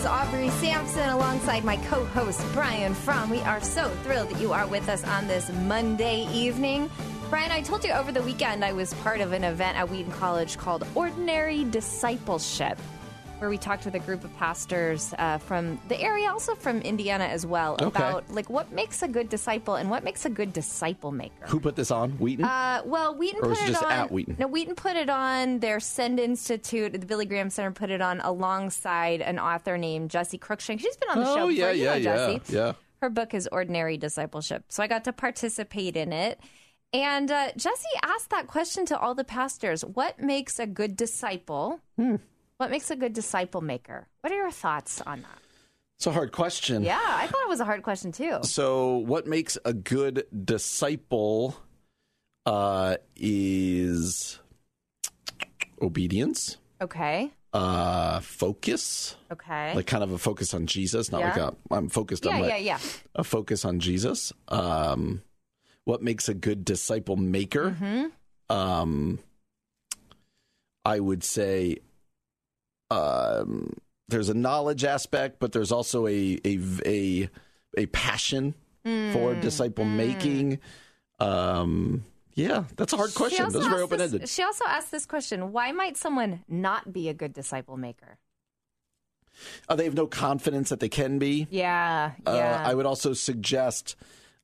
is Aubrey Sampson alongside my co host, Brian Fromm. We are so thrilled that you are with us on this Monday evening. Brian, I told you over the weekend I was part of an event at Wheaton College called Ordinary Discipleship, where we talked with a group of pastors uh, from the area, also from Indiana as well, Okay. about like what makes a good disciple and what makes a good disciple maker. Who put this on? Wheaton? Uh, well, Wheaton Or put was it just on. at Wheaton? No, Wheaton put it on. Their Send Institute, the Billy Graham Center, put it on alongside an author named Jessie Cruickshank. She's been on the show oh, yeah, you yeah, know yeah. Jessie. Yeah. Her book is Ordinary Discipleship, so I got to participate in it. And uh, Jessie asked that question to all the pastors: What makes a good disciple? Hmm. What makes a good disciple maker? What are your thoughts on that? It's a hard question. Yeah, I thought it was a hard question too. So, what makes a good disciple uh, is obedience, Okay. uh, focus, Okay. like kind of a focus on Jesus, not like a I'm focused yeah, on yeah, yeah. a focus on Jesus. Um, what makes a good disciple maker? Mm-hmm. Um, I would say um, there's a knowledge aspect, but there's also a a a, a passion for Mm, disciple making. Um, yeah, that's a hard question. Those very open ended. She also asked this question: Why might someone not be a good disciple maker? Uh, they have no confidence that they can be. Yeah, Uh. I would also suggest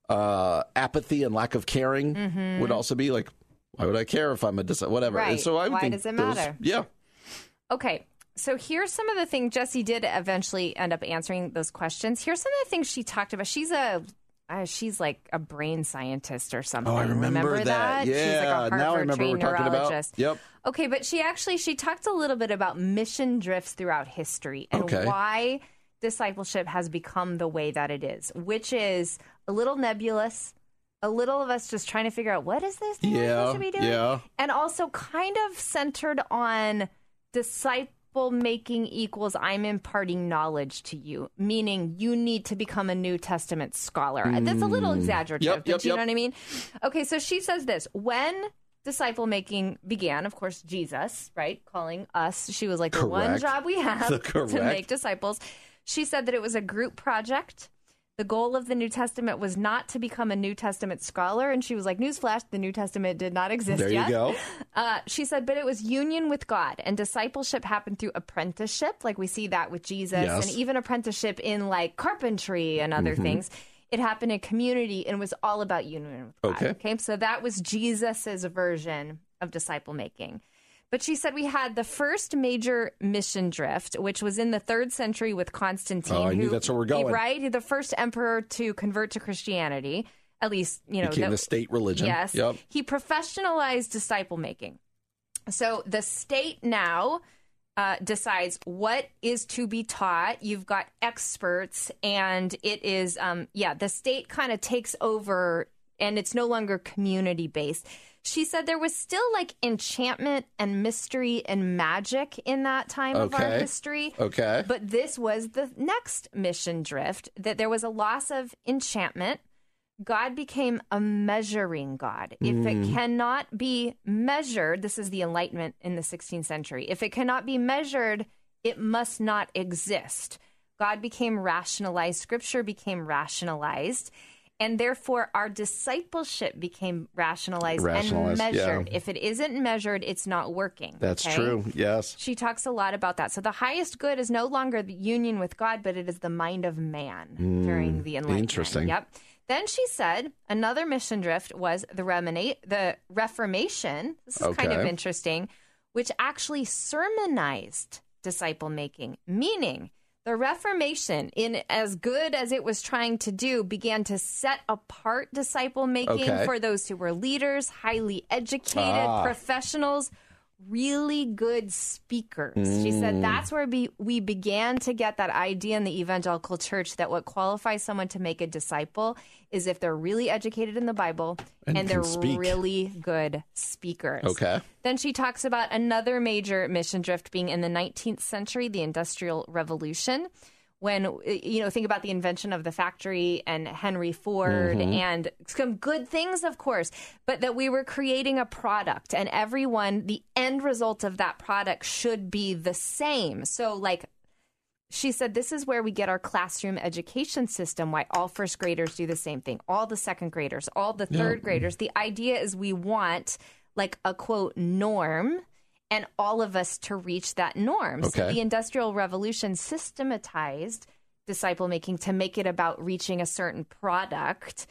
uh, apathy and lack of caring would also be like, why would I care if I'm a dis- whatever? Mm-hmm. Right. So I would Why think does it those- matter? Yeah. okay, so here's some of the things Jessie did eventually end up answering those questions. Here's some of the things she talked about. She's a uh, she's like a brain scientist or something. Oh, I remember, that? that. She's like Yeah, a now I remember we're talking about. Yep. Okay, but she actually she talked a little bit about mission drifts throughout history and Okay. why discipleship has become the way that it is, which is a little nebulous, a little of us just trying to figure out what is this thing we're Yeah, supposed to be doing, yeah. and also kind of centered on disciple making equals I'm imparting knowledge to you, meaning you need to become a New Testament scholar. That's a little exaggerative, Mm. Yep, but yep, you know what I mean? Okay, so she says this when disciple making began, of course, Jesus, right, calling us. She was like, the one job we have to make disciples. She said that it was a group project. The goal of the New Testament was not to become a New Testament scholar. And she was like, Newsflash, the New Testament did not exist There yet. you go. Uh, she said, but it was union with God and discipleship happened through apprenticeship. Like we see that with Jesus Yes. and even apprenticeship in like carpentry and other things. It happened in community and was all about union with God. Okay. Okay. So that was Jesus's version of disciple making. But she said we had the first major mission drift, which was in the third century with Constantine. Oh, I knew that's where we're going. Right? The first emperor to convert to Christianity. At least, you know, Became the state religion. Yes. Yep. He professionalized disciple making. So the state now uh, decides what is to be taught. You've got experts, and it is, um, yeah, the state kind of takes over, and it's no longer community based. She said there was still like enchantment and mystery and magic in that time of our history. Okay. But this was the next mission drift that there was a loss of enchantment. God became a measuring God. If it mm. cannot be measured, this is the Enlightenment in the 16th century. If it cannot be measured, it must not exist. God became rationalized, scripture became rationalized, and therefore our discipleship became rationalized, Rationalized, and yeah. measured. If it isn't measured, it's not working. That's okay? true. Yes. She talks a lot about that. So the highest good is no longer the union with God, but it is the mind of man hmm, during the Enlightenment. Interesting. Yep. Then she said another mission drift was the remina- the Reformation. This is kind of interesting, which actually sermonized disciple making, meaning The Reformation, in as good as it was trying to do, began to set apart disciple making Okay. for those who were leaders, highly educated Ah. professionals, really good speakers. She Mm. said that's where be, we began to get that idea in the evangelical church that what qualifies someone to make a disciple is if they're really educated in the Bible And and, they're speak. really good speakers. Okay. Then she talks about another major mission drift being in the 19th century, the Industrial Revolution. When, you know, think about the invention of the factory and Henry Ford mm-hmm. and some good things, of course, but that we were creating a product and everyone, the end result of that product should be the same. So, like, she said this is where we get our classroom education system. Why all first graders do the same thing all the second graders all the third graders. The idea is we want like a quote norm and all of us to reach that norm so the industrial revolution systematized disciple making to make it about reaching a certain product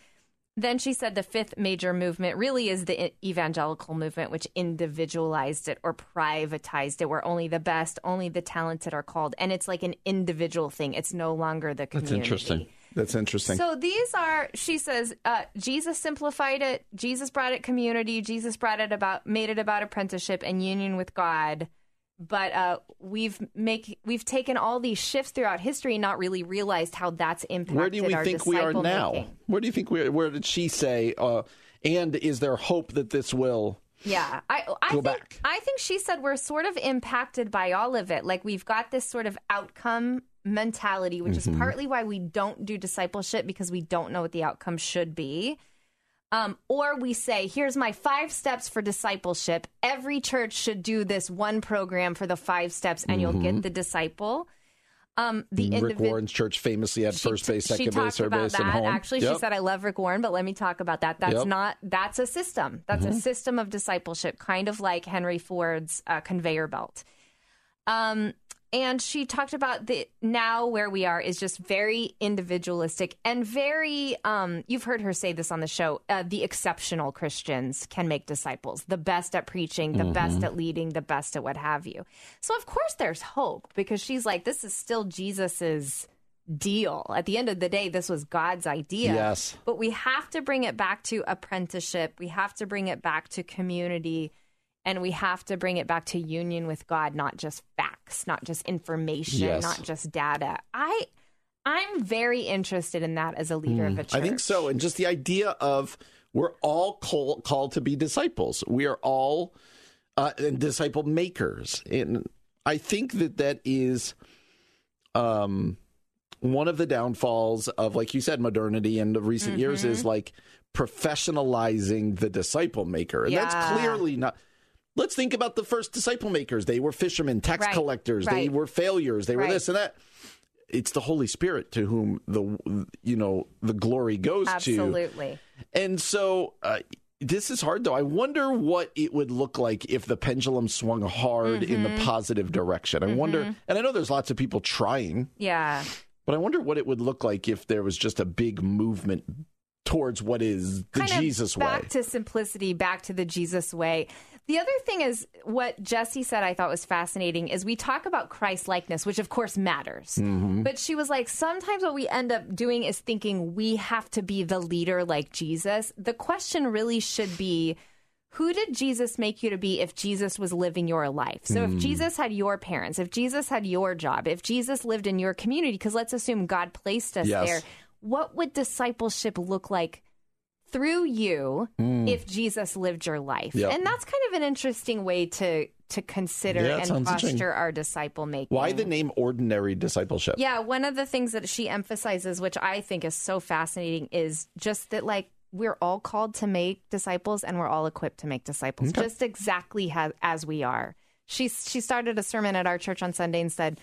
then she said the fifth major movement really is the evangelical movement, which individualized it or privatized it, where only the best, only the talented are called. And it's like an individual thing. It's no longer the That's community. interesting. That's interesting. So these are, she says, uh, Jesus simplified it. Jesus brought it community. Jesus brought it about, made it about apprenticeship and union with God. But uh, we've make we've taken all these shifts throughout history, and not really realized how that's impacted where do we think we are now? making. Where do you think we? Where did she say? Uh, and is there hope that this will? Yeah, I, I Go think, back. I think she said we're sort of impacted by all of it. Like we've got this sort of outcome mentality, which Mm-hmm. is partly why we don't do discipleship because we don't know what the outcome should be. Um, or we say, here's my five steps for discipleship. Every church should do this one program for the five steps, and you'll get the disciple. Um, the Mm-hmm. Rick individual. Warren's church famously had She first base, second base, third base, that. and home. Actually, she said, "I love Rick Warren, but let me talk about that. That's Yep. Mm-hmm. not. That's a system. That's a system of discipleship, kind of like Henry Ford's uh, conveyor belt." Um, and she talked about the now where we are is just very individualistic and very. Um, you've heard her say this on the show. Uh, the exceptional Christians can make disciples. The best at preaching, the best at leading, the best at what have you. So of course there's hope because she's like, this is still Jesus's deal. At the end of the day, this was God's idea. Yes. But we have to bring it back to apprenticeship. We have to bring it back to community. And we have to bring it back to union with God, not just facts, not just information, Yes. not just data. I I'm very interested in that as a leader of a church. Hmm. I think so. And just the idea of we're all call, called to be disciples. We are all uh, disciple makers. And I think that that is um, one of the downfalls of, like you said, modernity in the recent years Mm-hmm. is like professionalizing the disciple maker. And that's clearly not. Let's think about the first disciple makers. They were fishermen, tax Right, collectors. They were failures. They were this and that it's the Holy Spirit to whom the you know the glory goes to. absolutely. And so uh, this is hard though. I wonder what it would look like if the pendulum swung hard in Mm-hmm. the positive direction. I wonder, and I know there's lots of people trying, Yeah. but I wonder what it would look like if there was just a big movement towards what is the kind Jesus back way. Back to simplicity, back to the Jesus way. The other thing is what Jessie said I thought was fascinating is we talk about Christ likeness, which of course matters. Mm-hmm. But she was like, sometimes what we end up doing is thinking we have to be the leader like Jesus. The question really should be who did Jesus make you to be if Jesus was living your life? So Hmm. if Jesus had your parents, if Jesus had your job, if Jesus lived in your community, because let's assume God placed us Yes. there, what would discipleship look like through you hmm. if Jesus lived your life? Yep. And that's kind of an interesting way to to consider Yeah, and posture our disciple making. Why the name ordinary discipleship? Yeah, one of the things that she emphasizes, which I think is so fascinating, is just that like we're all called to make disciples and we're all equipped to make disciples, just exactly ha- as we are. She she started a sermon at our church on Sunday and said,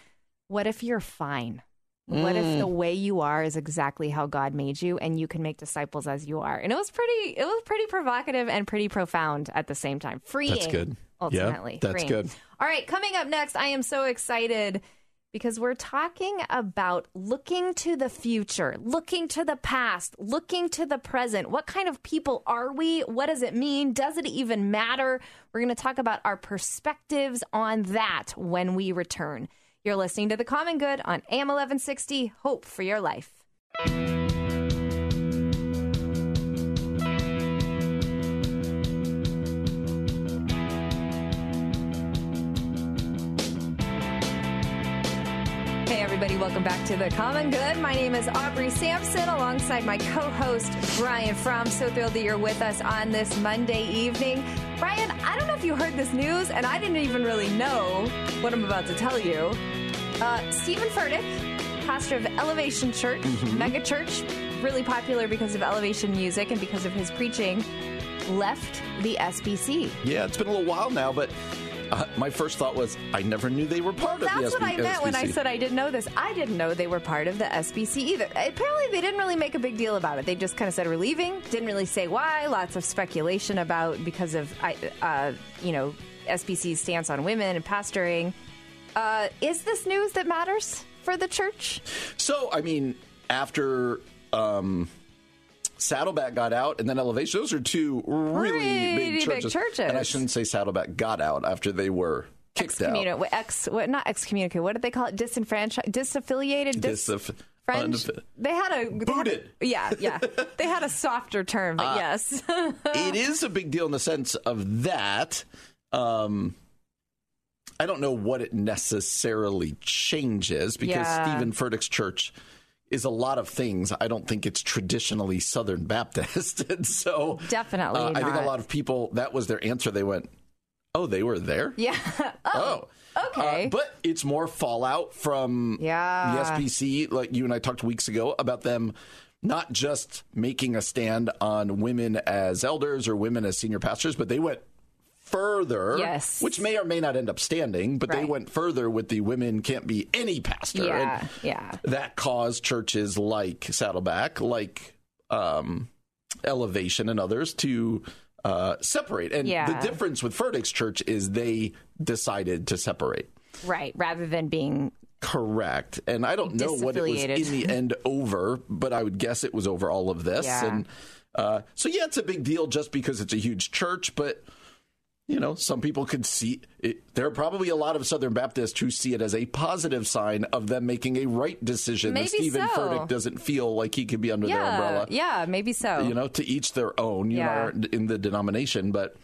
"What if you're fine? What if Mm. the way you are is exactly how God made you, and you can make disciples as you are?" And it was pretty it was pretty provocative and pretty profound at the same time. Freeing, That's good. Yeah, Ultimately, that's freeing. good. All right, coming up next, I am so excited because we're talking about looking to the future, looking to the past, looking to the present. What kind of people are we? What does it mean? Does it even matter? We're going to talk about our perspectives on that when we return. You're listening to The Common Good on AM 1160, Hope for Your Life. Welcome back to The Common Good. My name is Aubrey Sampson alongside my co host, Brian Fromm. So thrilled that you're with us on this Monday evening. Brian, I don't know if you heard this news, and I didn't even really know what I'm about to tell you. Uh, Stephen Furtick, pastor of Elevation Church, Mm-hmm. mega church, really popular because of Elevation music and because of his preaching, left the SBC. Yeah, it's been a little while now, but uh, my first thought was I never knew they were part That's of the SB- That's what I meant when I said I didn't know this. I didn't know they were part of the SBC either. Apparently, they didn't really make a big deal about it. They just kind of said we're leaving. Didn't really say why. Lots of speculation about because of I- uh, you know SBC's stance on women and pastoring. Uh, is this news that matters for the church? So, I mean, after um, Saddleback got out and then Elevation, those are two really big big churches. churches. And I shouldn't say Saddleback got out after they were kicked out. Ex, what, not excommunicated. What did they call it? Disenfranchised, disaffiliated, dis, French. They had a they had- Booted. yeah, yeah. They had a softer term, Uh, yes. it is a big deal in the sense of that. Um, I don't know what it necessarily changes because Yeah. Stephen Furtick's church is a lot of things. I don't think it's traditionally Southern Baptist, and so Definitely uh, I think a lot of people that was their answer. They went, "Oh, they were there." yeah. Oh, okay. Uh, but it's more fallout from Yeah. the SBC, like you and I talked weeks ago about them not just making a stand on women as elders or women as senior pastors, but they went further. Yes. Which may or may not end up standing, but they went further with the women can't be any pastor. Yeah, And yeah. That caused churches like Saddleback, like um, Elevation and others to uh, separate. And Yeah. the difference with Furtick's church is they decided to separate. Right, rather than being Correct. And I don't know what it was in the end over, but I would guess it was over all of this. Yeah. And uh, so, yeah, it's a big deal just because it's a huge church, but. You know, some people could see it. There are probably a lot of Southern Baptists who see it as a positive sign of them making a right decision. Maybe that Stephen so. Furtick doesn't feel like he could be under their umbrella. yeah, maybe so. You know, to each their own. You Yeah. know, in the denomination, but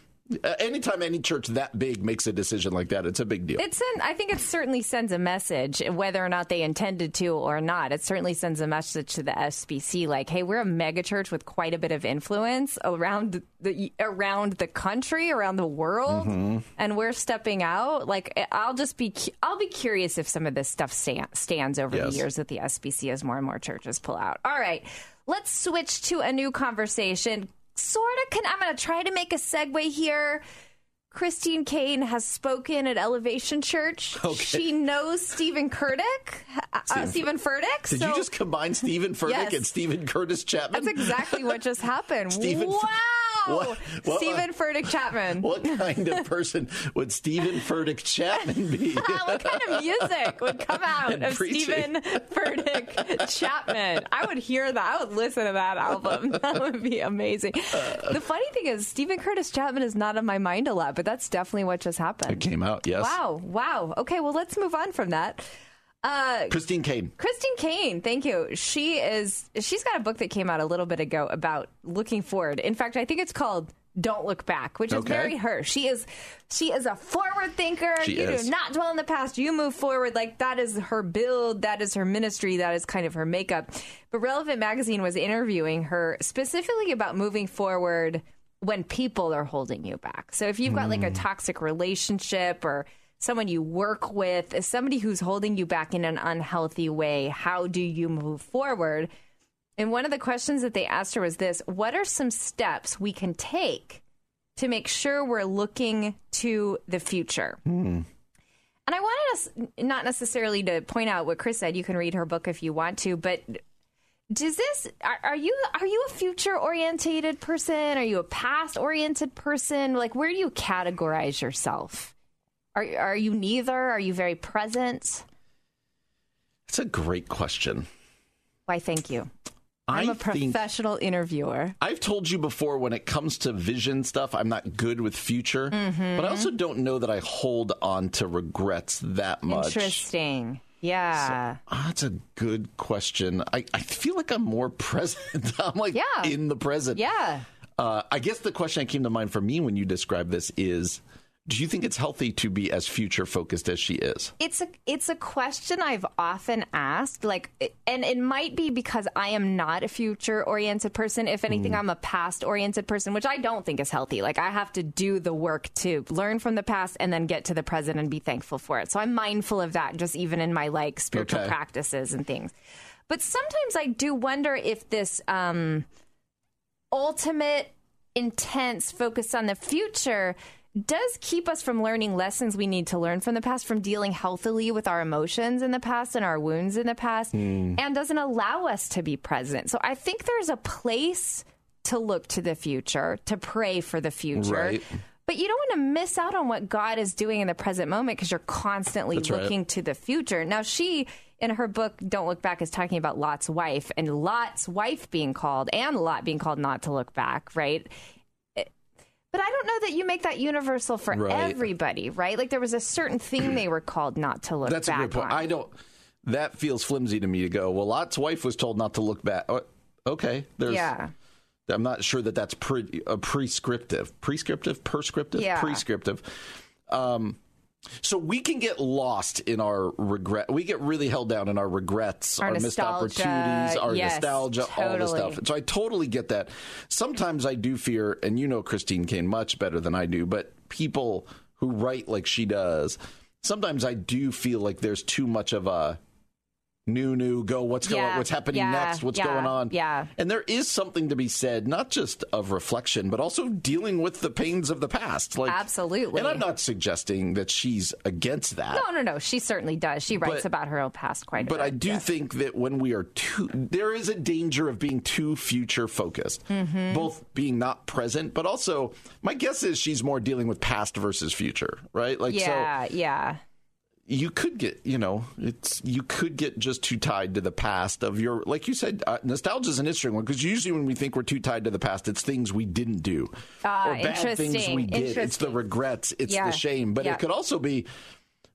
anytime any church that big makes a decision like that, it's a big deal. It send, I think it certainly sends a message, whether or not they intended to or not. It certainly sends a message to the SBC, like, "Hey, we're a megachurch with quite a bit of influence around the around the country, around the world, Mm-hmm. and we're stepping out." Like, I'll just be I'll be curious if some of this stuff sta- stands over Yes. the years that the SBC as more and more churches pull out. All right, let's switch to a new conversation. Sort of, can I'm going to try to make a segue here. Christine Caine has spoken at Elevation Church. She knows Stephen Kurtick, uh, Stephen- Stephen Furtick. Did so you just combine Stephen Furtick Yes. and Steven Curtis Chapman? that's exactly what just happened. Stephen- wow, What- what- Stephen Furtick Chapman. What kind of person would Stephen Furtick Chapman be? what kind of music would come out And of preaching. Stephen Furtick Chapman? I would hear that. I would listen to that album. That would be amazing. Uh. the funny thing is, Steven Curtis Chapman is not on my mind a lot, but that's definitely what just happened. It came out, yes. Wow, wow. Okay, well, let's move on from that. Uh, Christine Caine. Christine Caine, thank you. She is she's got a book that came out a little bit ago about looking forward. In fact, I think it's called Don't Look Back, which is Okay. very her. She is she is a forward thinker. She you is. do not dwell in the past. You move forward. Like that is her build, that is her ministry, that is kind of her makeup. But Relevant magazine was interviewing her specifically about moving forward when people are holding you back. So if you've got like a toxic relationship or someone you work with, somebody who's holding you back in an unhealthy way, how do you move forward? And one of the questions that they asked her was this What are some steps we can take to make sure we're looking to the future? Hmm. And I wanted us not necessarily to point out what Chris said. You can read her book if you want to, but does this are, are you are you a future orientated person? Are you a past oriented person? Like where do you categorize yourself? Are are you neither? Are you very present? That's a great question. Why? Thank you. I'm I a professional interviewer. I've told you before when it comes to vision stuff, I'm not good with future, Mm-hmm. but I also don't know that I hold on to regrets that much. Interesting. Yeah. Ah, that's a good question. I, I feel like I'm more present. I'm like Yeah. in the present. yeah. Uh, I guess the question that came to mind for me when you describe this is do you think it's healthy to be as future focused as she is? It's a it's a question I've often asked like and it might be because I am not a future oriented person. If anything I'm a past oriented person which I don't think is healthy. Like I have to do the work to learn from the past and then get to the present and be thankful for it. So I'm mindful of that just even in my like spiritual Okay. practices and things. But sometimes I do wonder if this um ultimate intense focus on the future does keep us from learning lessons we need to learn from the past, from dealing healthily with our emotions in the past and our wounds in the past, Hmm. and doesn't allow us to be present. So I think there's a place to look to the future, to pray for the future. Right. But you don't want to miss out on what God is doing in the present moment because you're constantly That's right. looking to the future. Now, she, in her book, Don't Look Back, is talking about Lot's wife and Lot's wife being called and Lot being called not to look back, right? But I don't know that you make that universal for Right. everybody, right? Like there was a certain thing they were called not to look back. That's a good point. on. I don't. That feels flimsy to me to go. Well, Lot's wife was told not to look back. Oh, Okay, there's. yeah. I'm not sure that that's pre, uh, prescriptive, prescriptive, prescriptive, Yeah. prescriptive. Um, so we can get lost in our regret. We get really held down in our regrets, Our our, missed opportunities, our Yes, nostalgia, all the totally. stuff. So I totally get that. Sometimes I do fear, and you know Christine Caine much better than I do, but people who write like she does, sometimes I do feel like there's too much of a new new go what's going what's happening yeah, next what's yeah, going on yeah. and there is something to be said, not just of reflection, but also dealing with the pains of the past. Like Absolutely. And I'm not suggesting that she's against that. No, no, no. She certainly does. She writes But- about her own past quite a But bit. I do yes. think that when we are too, there is a danger of being too future focused, Mm-hmm. both being not present, but also my guess is she's more dealing with past versus future, right? Like, Yeah, so yeah. You could get, you know, it's you could get just too tied to the past of your, like you said, uh, nostalgia is an interesting one because usually when we think we're too tied to the past, it's things we didn't do Ah, or bad things we did. It's the regrets, it's Yeah, the shame, but yeah. it could also be.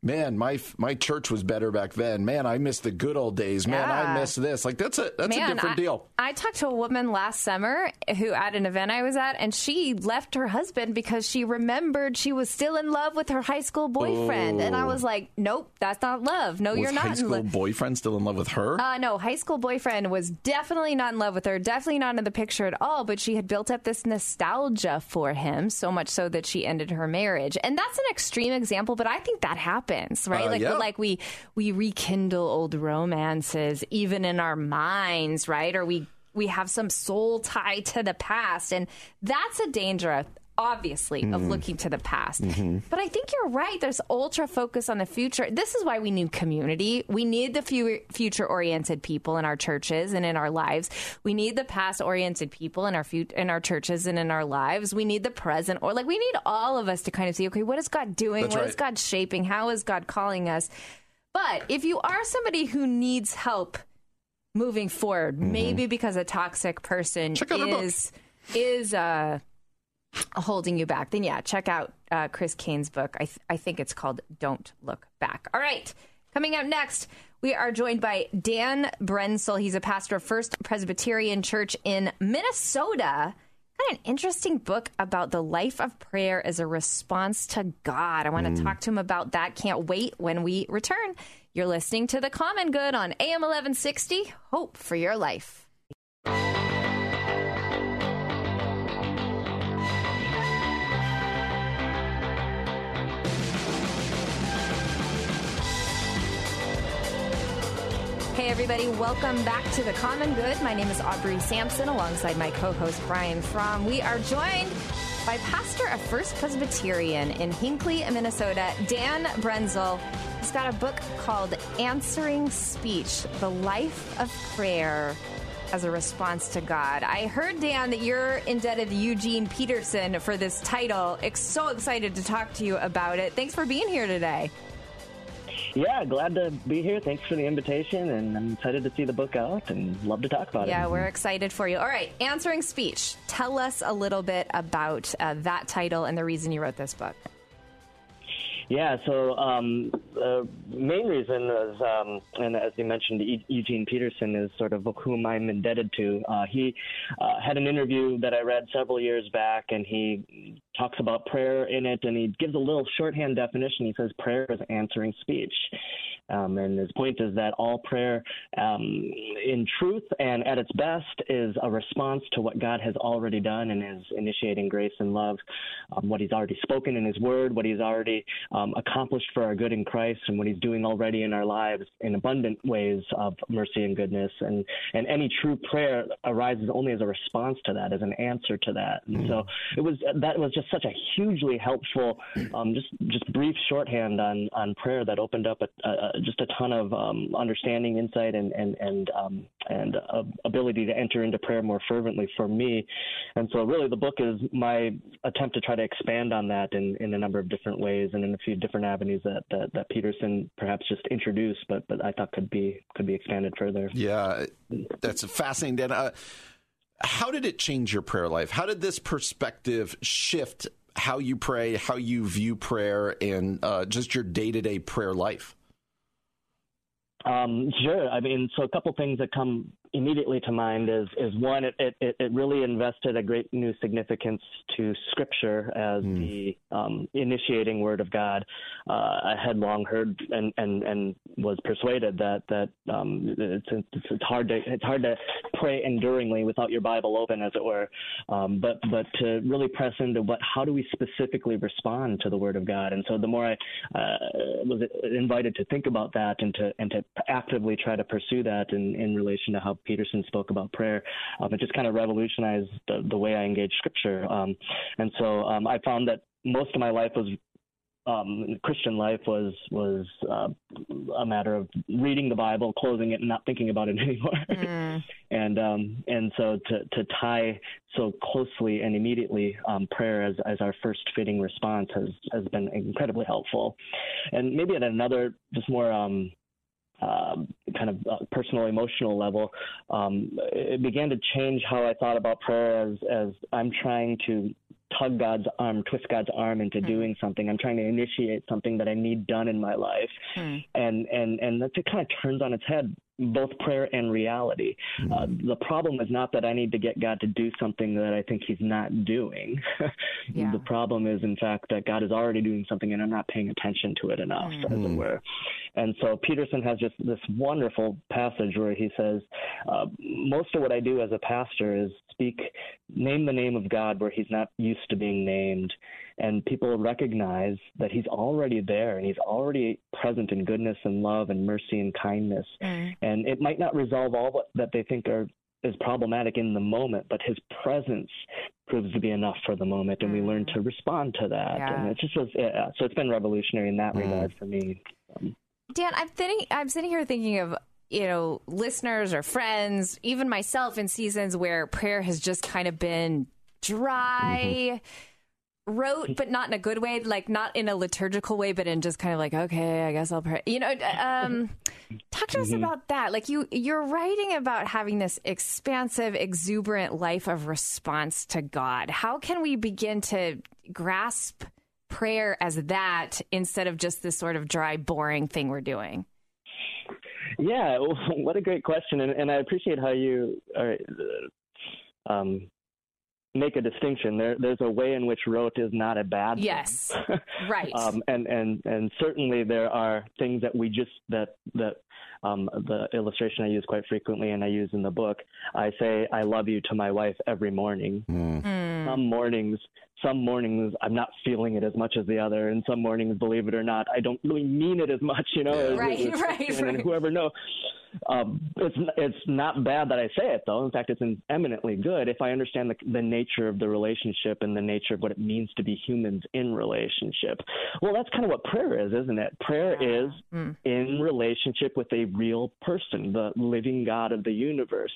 Man, my my church was better back then. Man, I miss the good old days. Man, Yeah. I miss this. Like that's a that's a different I, deal. I talked to a woman last summer who at an event I was at, and she left her husband because she remembered she was still in love with her high school boyfriend. And I was like, nope, that's not love. No, Was you're not high school love. boyfriend still in love with her? Uh, no, high school boyfriend was definitely not in love with her, definitely not in the picture at all, but she had built up this nostalgia for him, so much so that she ended her marriage. And that's an extreme example, but I think that happens, right? Uh, like yeah. like we we rekindle old romances even in our minds, right? Or we we have some soul tie to the past, and that's a danger obviously of Mm-hmm. looking to the past. But I think you're right. There's ultra focus on the future. This is why we need community. We need the few future oriented people in our churches and in our lives. We need the past oriented people in our in our churches and in our lives. We need the present or like we need all of us to kind of see okay, what is God doing? That's What right. is God shaping? How is God calling us? But if you are somebody who needs help moving forward, maybe because a toxic person Mm-hmm. Check out her book. is is uh holding you back, then yeah, check out uh, Chris Caine's book. I, th- I think it's called Don't Look Back. All right. Coming up next, we are joined by Dan Brendsel. He's a pastor of First Presbyterian Church in Minnesota. Got an interesting book about the life of prayer as a response to God. I want to talk to him about that. Can't wait when we return. You're listening to The Common Good on AM 1160. Hope for your life. Hey, everybody, welcome back to The Common Good. My name is Aubrey Sampson alongside my co host Brian Fromm. We are joined by pastor of First Presbyterian in Hinckley, Minnesota, Dan Brendsel. He's got a book called Answering Speech The Life of Prayer as a Response to God. I heard, Dan, that you're indebted to Eugene Peterson for this title. So excited to talk to you about it. Thanks for being here today. Yeah, glad to be here. Thanks for the invitation, and I'm excited to see the book out and love to talk about yeah, it. Yeah, we're excited for you. All right, Answering Speech. Tell us a little bit about uh, that title and the reason you wrote this book. Yeah, so um, the main reason is, um, and as you mentioned, e- Eugene Peterson is sort of whom I'm indebted to. Uh, he uh, had an interview that I read several years back, and he talks about prayer in it, and he gives a little shorthand definition. He says prayer is answering speech. Um, and his point is that all prayer, um, in truth and at its best, is a response to what God has already done and is initiating grace and love, um, what He's already spoken in His Word, what He's already um, accomplished for our good in Christ, and what He's doing already in our lives in abundant ways of mercy and goodness. And and any true prayer arises only as a response to that, as an answer to that. And so it was that was just such a hugely helpful, um, just just brief shorthand on on prayer that opened up a, a just a ton of um, understanding, insight, and and and um, and uh, ability to enter into prayer more fervently for me. And so, really, the book is my attempt to try to expand on that in, in a number of different ways and in a few different avenues that, that, that Peterson perhaps just introduced, but but I thought could be could be expanded further. Yeah, that's fascinating. Uh, how did it change your prayer life? How did this perspective shift how you pray, how you view prayer, and uh, just your day to day prayer life? Um, sure. I mean, so a couple things that come immediately to mind is is one, it, it, it really invested a great new significance to Scripture as mm. the um, initiating Word of God. Uh, I had long heard and, and, and was persuaded that that um, it's, it's, it's hard to it's hard to pray enduringly without your Bible open, as it were. Um, but but to really press into what how do we specifically respond to the Word of God? And so the more I uh, was invited to think about that and to and to actively try to pursue that in, in relation to how Peterson spoke about prayer. Um, it just kind of revolutionized the, the way I engage Scripture. Um, and so um, I found that most of my life was um, Christian life was was uh, a matter of reading the Bible, closing it, and not thinking about it anymore. Mm. and um, and so to to tie so closely and immediately um, prayer as as our first fitting response has has been incredibly helpful. And maybe at another just more um, um, kind of uh, personal emotional level, um, it began to change how I thought about prayer as as I'm trying to tug God's arm, twist God's arm into mm. doing something. I'm trying to initiate something that I need done in my life, mm. and and and that kind of turns on its head both prayer and reality. Mm-hmm. Uh, the problem is not that I need to get God to do something that I think He's not doing. yeah. The problem is, in fact, that God is already doing something and I'm not paying attention to it enough, mm-hmm. as it mm-hmm. were. And so Peterson has just this wonderful passage where he says, uh, Most of what I do as a pastor is speak, name the name of God where He's not used to being named and people recognize that he's already there and he's already present in goodness and love and mercy and kindness. Mm. And it might not resolve all that they think are is problematic in the moment, but his presence proves to be enough for the moment, and mm. we learn to respond to that. Yeah. And it just was yeah, so it's been revolutionary in that mm. regard for me. Um, Dan, I'm thinking, I'm sitting here thinking of you know listeners or friends, even myself, in seasons where prayer has just kind of been dry. Mm-hmm wrote, but not in a good way, like not in a liturgical way, but in just kind of like, okay, I guess I'll pray. You know, um, talk to us mm-hmm. about that. Like you, you're writing about having this expansive, exuberant life of response to God. How can we begin to grasp prayer as that instead of just this sort of dry, boring thing we're doing? Yeah, what a great question, and, and I appreciate how you are um, make a distinction. There, there's a way in which rote is not a bad yes. thing. Yes, right. Um, and and and certainly there are things that we just that that um, the illustration I use quite frequently and I use in the book. I say I love you to my wife every morning. Mm. Mm. Some mornings some mornings I'm not feeling it as much as the other, and some mornings, believe it or not, I don't really mean it as much. You know, yeah. right, as, right, and right. Whoever knows, um, it's it's not bad that I say it though. In fact, it's eminently good if I understand the, the nature of the relationship and the nature of what it means to be humans in relationship. Well, that's kind of what prayer is, isn't it? Prayer yeah. is mm. in relationship with a real person, the living God of the universe,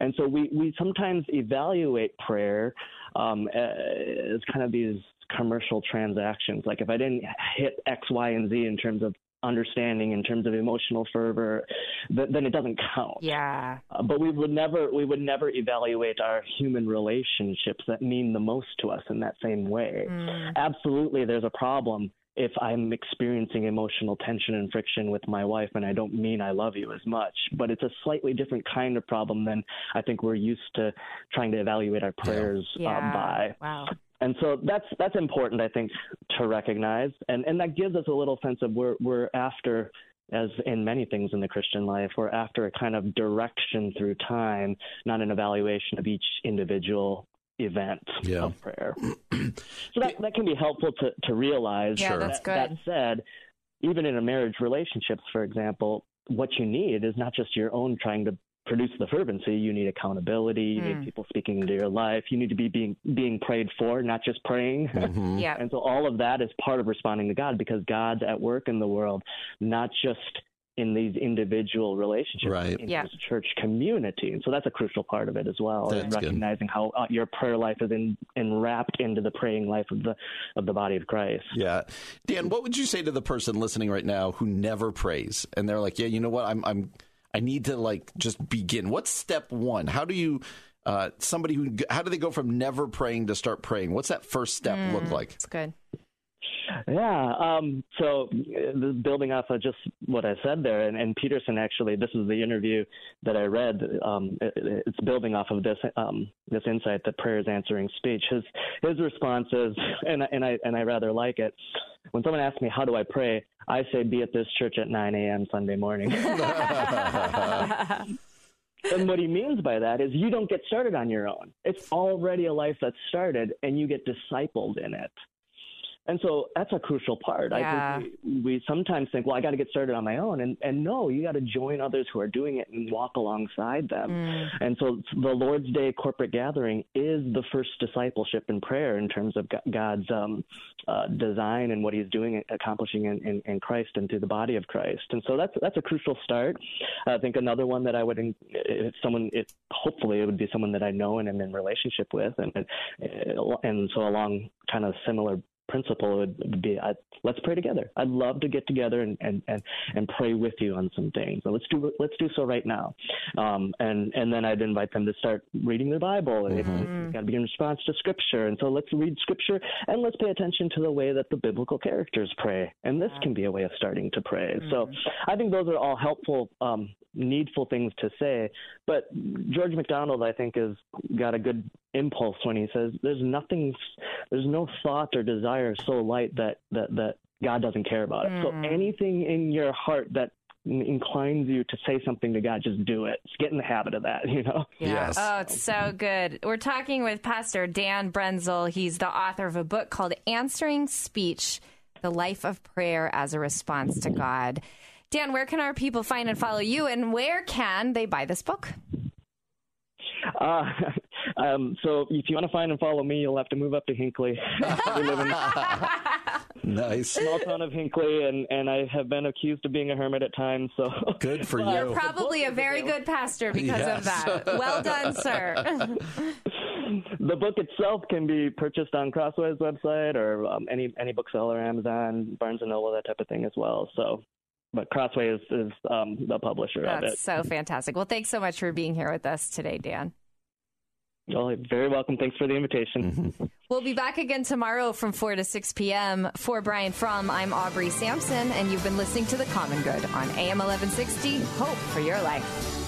and so we we sometimes evaluate prayer um, as kind of these commercial transactions. Like if I didn't hit X, Y, and Z in terms of understanding in terms of emotional fervor, then it doesn't count. Yeah. Uh, but we would never we would never evaluate our human relationships that mean the most to us in that same way. Mm. Absolutely, there's a problem if I'm experiencing emotional tension and friction with my wife and I don't mean I love you as much. But it's a slightly different kind of problem than I think we're used to trying to evaluate our prayers uh, yeah. uh, by. Wow. And so that's that's important, I think, to recognize, and and that gives us a little sense of we're we're after, as in many things in the Christian life, we're after a kind of direction through time, not an evaluation of each individual event yeah. of prayer. so that, that can be helpful to, to realize. Yeah, sure. that's good. That, that said, even in a marriage relationships, for example, what you need is not just your own trying to produce the fervency. You need accountability. You mm. need people speaking into your life. You need to be being being prayed for, not just praying. Mm-hmm. yeah. And so all of that is part of responding to God because God's at work in the world, not just in these individual relationships right. in yeah. this church community. And so that's a crucial part of it as well, that's recognizing good. how uh, your prayer life is in, enwrapped into the praying life of the of the body of Christ. Yeah. Dan, what would you say to the person listening right now who never prays and they're like, "Yeah, you know what? I'm I'm I need to like just begin. What's step 1? How do you uh, somebody who how do they go from never praying to start praying? What's that first step mm, look like? It's good. Yeah. Um, so uh, building off of just what I said there, and, and, Peterson actually, this is the interview that I read. Um, it, it's building off of this um, this insight that prayer is answering speech. His his response is, and and I and I rather like it. When someone asks me how do I pray, I say be at this church at 9 a.m. Sunday morning. And what he means by that is you don't get started on your own. It's already a life that's started, and you get discipled in it. And so that's a crucial part. Yeah. I think we, we sometimes think, well, I got to get started on my own. And, and no, you got to join others who are doing it and walk alongside them. Mm. And so the Lord's Day corporate gathering is the first discipleship in prayer in terms of God's um, uh, design and what he's doing, accomplishing in, in, in, Christ and through the body of Christ. And so that's, that's a crucial start. I think another one that I would, if someone, it, hopefully it would be someone that I know and am in relationship with. And, and so along kind of similar principle would be I'd, let's pray together. I'd love to get together and, and, and, and pray with you on some things. So let's do let's do so right now. Um, and and then I'd invite them to start reading their Bible. And mm-hmm. it's, it's got to be in response to Scripture. And so let's read Scripture and let's pay attention to the way that the biblical characters pray. And this can be a way of starting to pray. Mm-hmm. So I think those are all helpful um, needful things to say. But George MacDonald, I think, has got a good impulse when he says, "There's nothing, there's no thought or desire so light that that that God doesn't care about it. Mm. So anything in your heart that inclines you to say something to God, just do it. Just get in the habit of that, you know? Yeah. Yes. Oh, it's so good. We're talking with Pastor Dan Brendsel. He's the author of a book called Answering Speech The Life of Prayer as a Response to God. Dan, where can our people find and follow you, and where can they buy this book? Uh, um, so if you want to find and follow me, you'll have to move up to Hinckley. we live in nice small town of Hinckley, and, and I have been accused of being a hermit at times. So good for you. You're probably a very good pastor because yes. of that. Well done, sir. the book itself can be purchased on Crossway's website or um, any any bookseller, Amazon, Barnes and Noble, that type of thing as well. So but Crossway is, is um, the publisher That's of it. That's so fantastic. Well, thanks so much for being here with us today, Dan. Well, very welcome. Thanks for the invitation. Mm-hmm. We'll be back again tomorrow from 4 to 6 p.m. For Brian Fromm, I'm Aubrey Sampson, and you've been listening to The Common Good on AM 1160. Hope for your life.